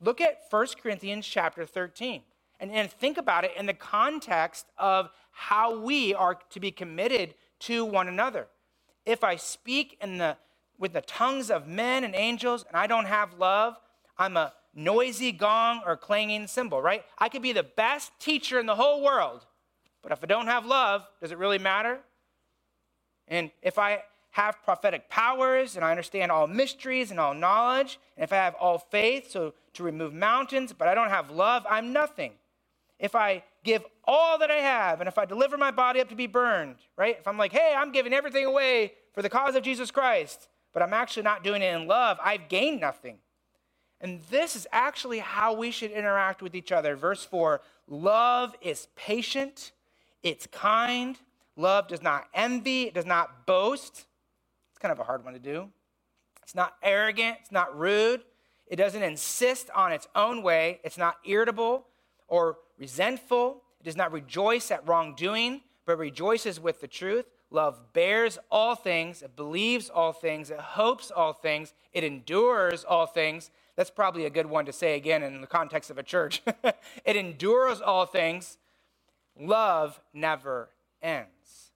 Look at 1 Corinthians chapter 13 and, and think about it in the context of how we are to be committed to one another. If I speak in the, with the tongues of men and angels and I don't have love, I'm a noisy gong or clanging cymbal, right? I could be the best teacher in the whole world, but if I don't have love, does it really matter? And if I have prophetic powers and I understand all mysteries and all knowledge, and if I have all faith, so to remove mountains, but I don't have love, I'm nothing if I give all that I have and if I deliver my body up to be burned, right? If I'm like, hey, I'm giving everything away for the cause of Jesus Christ, but I'm actually not doing it in love, I've gained nothing. And this is actually how we should interact with each other. Verse 4 love is patient, it's kind, love does not envy, it does not boast. Kind of a hard one to do. It's not arrogant, it's not rude, it doesn't insist on its own way, it's not irritable or resentful. It does not rejoice at wrongdoing, but rejoices with the truth. Love bears all things, it believes all things, it hopes all things, it endures all things. That's probably a good one to say again in the context of a church. [laughs] it endures all things. Love never ends.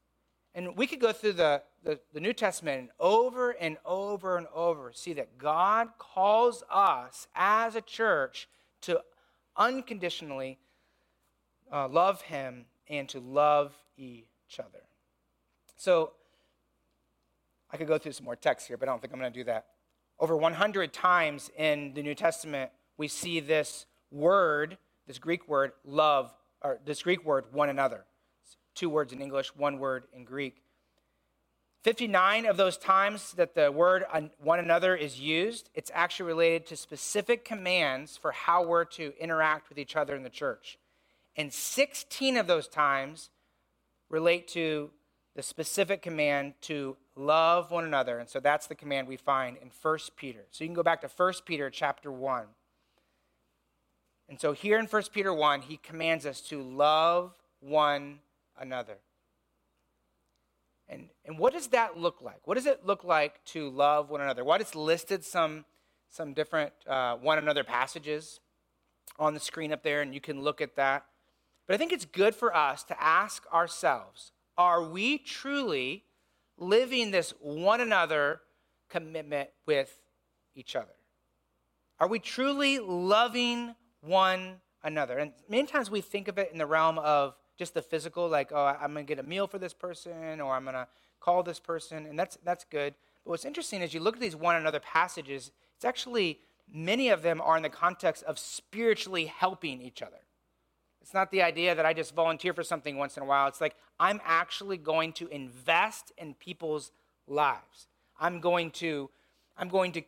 And we could go through the, the, the, New Testament and over and over and over see that God calls us as a church to unconditionally uh, love Him and to love each other. So, I could go through some more text here, but I don't think I'm going to do that. Over 100 times in the New Testament, we see this word, this Greek word, love, or this Greek word, one another. It's two words in English, one word in Greek. 59 of those times that the word one another is used, it's actually related to specific commands for how we're to interact with each other in the church. And 16 of those times relate to the specific command to love one another. And so that's the command we find in 1 Peter. So you can go back to 1 Peter chapter 1. And so here in 1 Peter 1, he commands us to love one another. And, and what does that look like? What does it look like to love one another? What is listed some, some different uh, one another passages on the screen up there, and you can look at that. But I think it's good for us to ask ourselves are we truly living this one another commitment with each other? Are we truly loving one another? And many times we think of it in the realm of just the physical, like, oh, I'm going to get a meal for this person, or I'm going to call this person, and that's, that's good. But what's interesting is you look at these one another passages, it's actually, many of them are in the context of spiritually helping each other. It's not the idea that I just volunteer for something once in a while. It's like I'm actually going to invest in people's lives. I'm going to I'm going to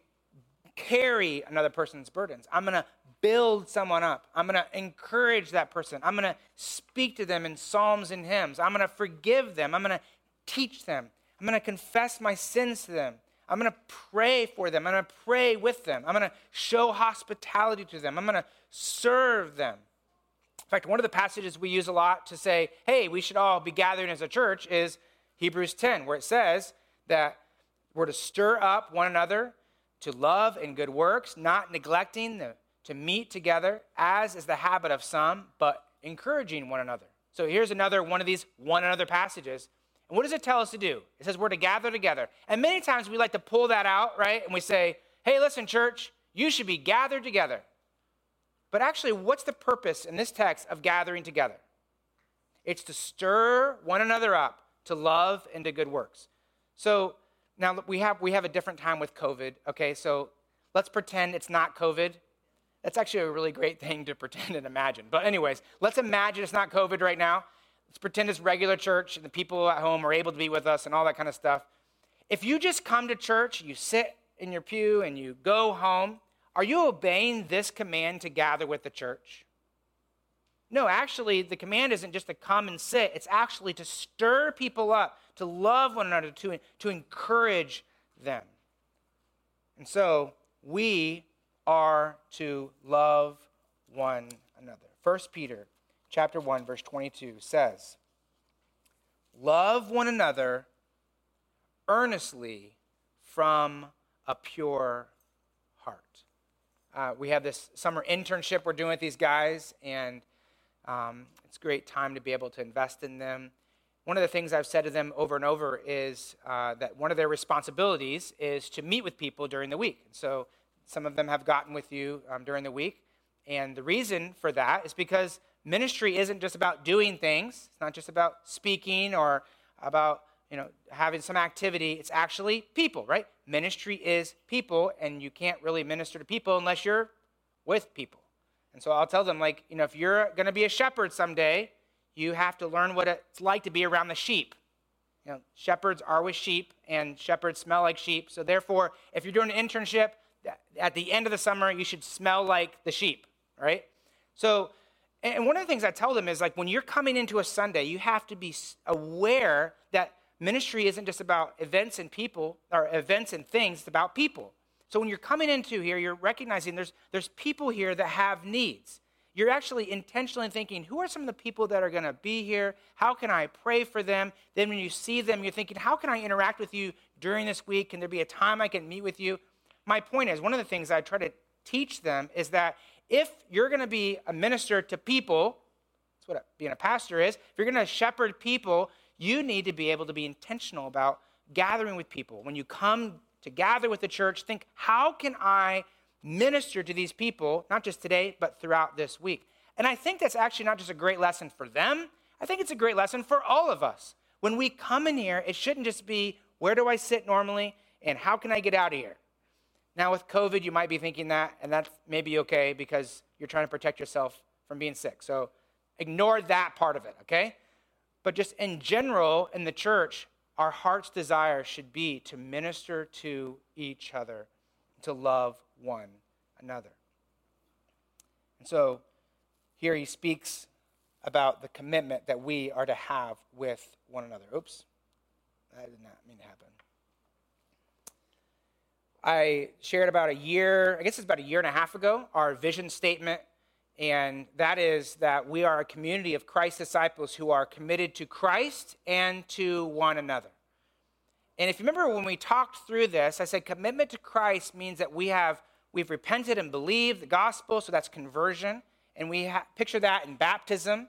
carry another person's burdens. I'm going to build someone up. I'm going to encourage that person. I'm going to speak to them in psalms and hymns. I'm going to forgive them. I'm going to teach them. I'm going to confess my sins to them. I'm going to pray for them. I'm going to pray with them. I'm going to show hospitality to them. I'm going to serve them. In fact, one of the passages we use a lot to say, hey, we should all be gathering as a church is Hebrews 10, where it says that we're to stir up one another to love and good works, not neglecting the, to meet together, as is the habit of some, but encouraging one another. So here's another one of these one another passages. And what does it tell us to do? It says we're to gather together. And many times we like to pull that out, right? And we say, hey, listen, church, you should be gathered together. But actually, what's the purpose in this text of gathering together? It's to stir one another up to love and to good works. So now we have we have a different time with COVID. Okay, so let's pretend it's not COVID. That's actually a really great thing to pretend and imagine. But anyways, let's imagine it's not COVID right now. Let's pretend it's regular church and the people at home are able to be with us and all that kind of stuff. If you just come to church, you sit in your pew and you go home, are you obeying this command to gather with the church? No, actually, the command isn't just to come and sit, it's actually to stir people up, to love one another, to, to encourage them. And so we are to love one another. 1 Peter chapter 1 verse 22 says, "Love one another earnestly from a pure heart." Uh, we have this summer internship we're doing with these guys, and um, it's a great time to be able to invest in them. One of the things I've said to them over and over is uh, that one of their responsibilities is to meet with people during the week. And So some of them have gotten with you um, during the week. And the reason for that is because ministry isn't just about doing things, it's not just about speaking or about you know having some activity it's actually people right ministry is people and you can't really minister to people unless you're with people and so I'll tell them, like, you know, if you're going to be a shepherd someday, you have to learn what it's like to be around the sheep. You know, shepherds are with sheep, and shepherds smell like sheep. So therefore, if you're doing an internship, at the end of the summer, you should smell like the sheep, right? So, and one of the things I tell them is like when you're coming into a Sunday, you have to be aware that ministry isn't just about events and people or events and things, it's about people. So when you're coming into here, you're recognizing there's, there's people here that have needs. You're actually intentionally thinking, who are some of the people that are going to be here? How can I pray for them? Then when you see them, you're thinking, how can I interact with you during this week? Can there be a time I can meet with you? My point is, one of the things I try to teach them is that if you're going to be a minister to people, that's what being a pastor is, if you're going to shepherd people, you need to be able to be intentional about gathering with people. When you come to gather with the church, think, how can I minister to these people, not just today, but throughout this week? And I think that's actually not just a great lesson for them, I think it's a great lesson for all of us. When we come in here, it shouldn't just be, where do I sit normally and how can I get out of here? Now, with COVID, you might be thinking that, and that's maybe okay because you're trying to protect yourself from being sick. So ignore that part of it, okay? But just in general, in the church, our heart's desire should be to minister to each other, to love one another. And so here he speaks about the commitment that we are to have with one another. Oops, that did not mean to happen. I shared about a year, I guess it's about a year and a half ago, our vision statement and that is that we are a community of Christ disciples who are committed to Christ and to one another. And if you remember when we talked through this, I said commitment to Christ means that we have we've repented and believed the gospel, so that's conversion, and we ha- picture that in baptism.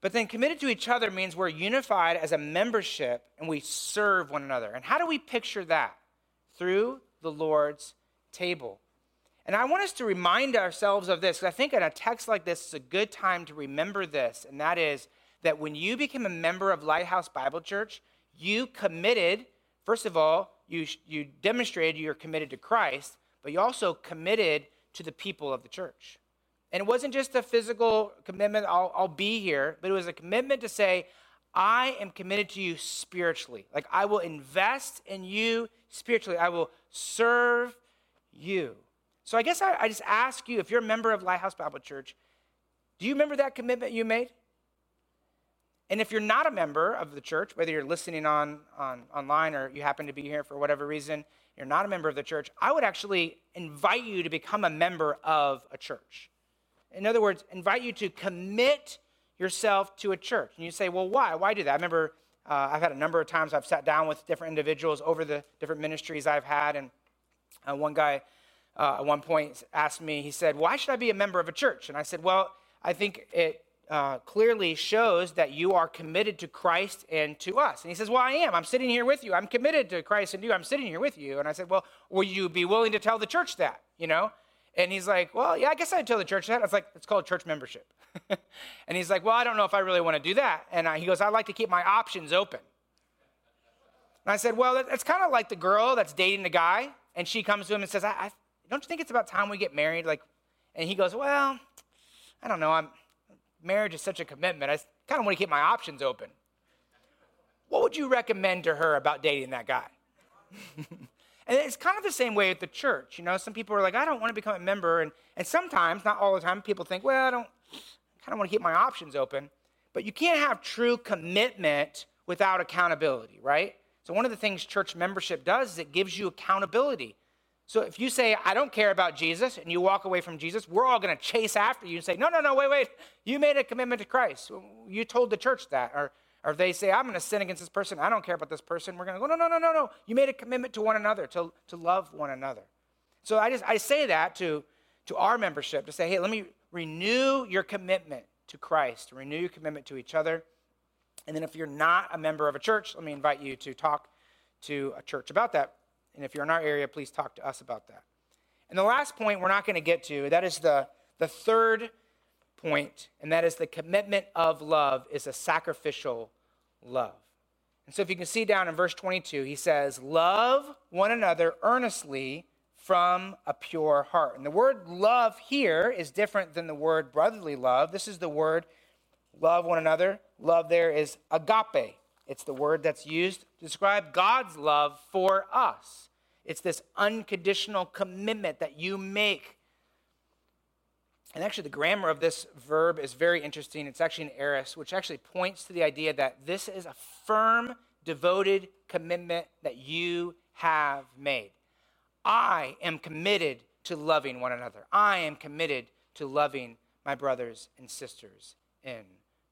But then committed to each other means we're unified as a membership and we serve one another. And how do we picture that? Through the Lord's table. And I want us to remind ourselves of this, I think in a text like this, it's a good time to remember this, and that is that when you became a member of Lighthouse Bible Church, you committed, first of all, you, you demonstrated you're committed to Christ, but you also committed to the people of the church. And it wasn't just a physical commitment, I'll, I'll be here, but it was a commitment to say, I am committed to you spiritually. Like, I will invest in you spiritually, I will serve you. So, I guess I, I just ask you if you're a member of Lighthouse Bible Church, do you remember that commitment you made? And if you're not a member of the church, whether you're listening on, on online or you happen to be here for whatever reason, you're not a member of the church, I would actually invite you to become a member of a church. In other words, invite you to commit yourself to a church. And you say, well, why? Why do that? I remember uh, I've had a number of times I've sat down with different individuals over the different ministries I've had. And uh, one guy uh, at one point asked me, he said, why should I be a member of a church? And I said, well, I think it uh, clearly shows that you are committed to Christ and to us. And he says, Well, I am. I'm sitting here with you. I'm committed to Christ and you. I'm sitting here with you. And I said, Well, will you be willing to tell the church that? You know? And he's like, Well, yeah, I guess I'd tell the church that. I was like, It's called church membership. [laughs] and he's like, Well, I don't know if I really want to do that. And I, he goes, I like to keep my options open. And I said, Well, it's kind of like the girl that's dating the guy. And she comes to him and says, I, I, Don't you think it's about time we get married? Like, and he goes, Well, I don't know. I'm marriage is such a commitment. I kind of want to keep my options open. What would you recommend to her about dating that guy? [laughs] and it's kind of the same way at the church. You know, some people are like, I don't want to become a member. And, and sometimes, not all the time, people think, well, I don't, kind of want to keep my options open. But you can't have true commitment without accountability, right? So, one of the things church membership does is it gives you accountability. So if you say, I don't care about Jesus, and you walk away from Jesus, we're all going to chase after you and say, No, no, no, wait, wait. You made a commitment to Christ. You told the church that. Or, or they say, I'm going to sin against this person, I don't care about this person, we're going to go, No, no, no, no, no. You made a commitment to one another, to, to love one another. So I just I say that to, to our membership to say, hey, let me renew your commitment to Christ, renew your commitment to each other. And then if you're not a member of a church, let me invite you to talk to a church about that and if you're in our area, please talk to us about that. And the last point we're not going to get to, that is the, the third point, and that is the commitment of love is a sacrificial love. And so if you can see down in verse 22, he says, Love one another earnestly from a pure heart. And the word love here is different than the word brotherly love. This is the word love one another. Love there is agape. It's the word that's used to describe God's love for us. It's this unconditional commitment that you make. And actually, the grammar of this verb is very interesting. It's actually an aorist, which actually points to the idea that this is a firm, devoted commitment that you have made. I am committed to loving one another. I am committed to loving my brothers and sisters in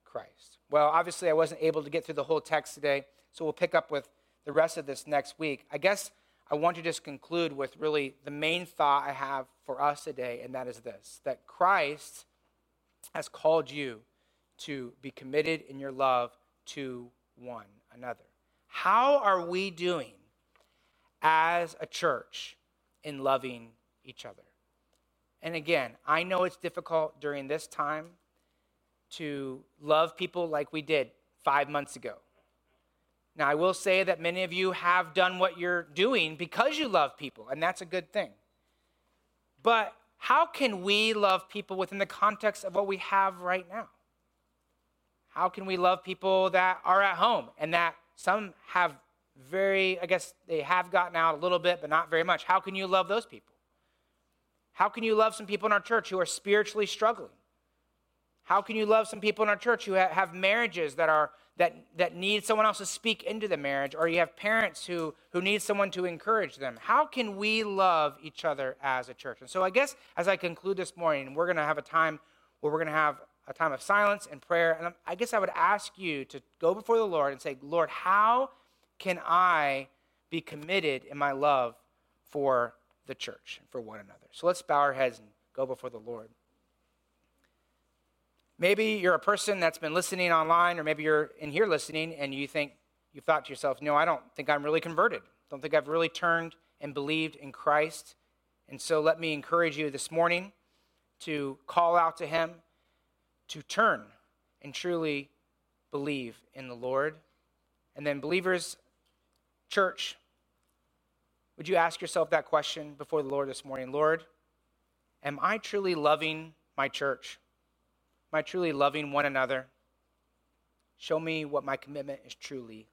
Christ. Well, obviously, I wasn't able to get through the whole text today, so we'll pick up with the rest of this next week. I guess I want to just conclude with really the main thought I have for us today, and that is this that Christ has called you to be committed in your love to one another. How are we doing as a church in loving each other? And again, I know it's difficult during this time to love people like we did five months ago. Now, I will say that many of you have done what you're doing because you love people, and that's a good thing. But how can we love people within the context of what we have right now? How can we love people that are at home and that some have very, I guess they have gotten out a little bit, but not very much? How can you love those people? How can you love some people in our church who are spiritually struggling? How can you love some people in our church who have marriages that are that, that need someone else to speak into the marriage, or you have parents who, who need someone to encourage them? How can we love each other as a church? And so I guess as I conclude this morning, we're going to have a time where we're going to have a time of silence and prayer. And I guess I would ask you to go before the Lord and say, Lord, how can I be committed in my love for the church and for one another? So let's bow our heads and go before the Lord. Maybe you're a person that's been listening online, or maybe you're in here listening and you think, you've thought to yourself, no, I don't think I'm really converted. Don't think I've really turned and believed in Christ. And so let me encourage you this morning to call out to Him, to turn and truly believe in the Lord. And then, believers, church, would you ask yourself that question before the Lord this morning? Lord, am I truly loving my church? Am I truly loving one another? Show me what my commitment is truly.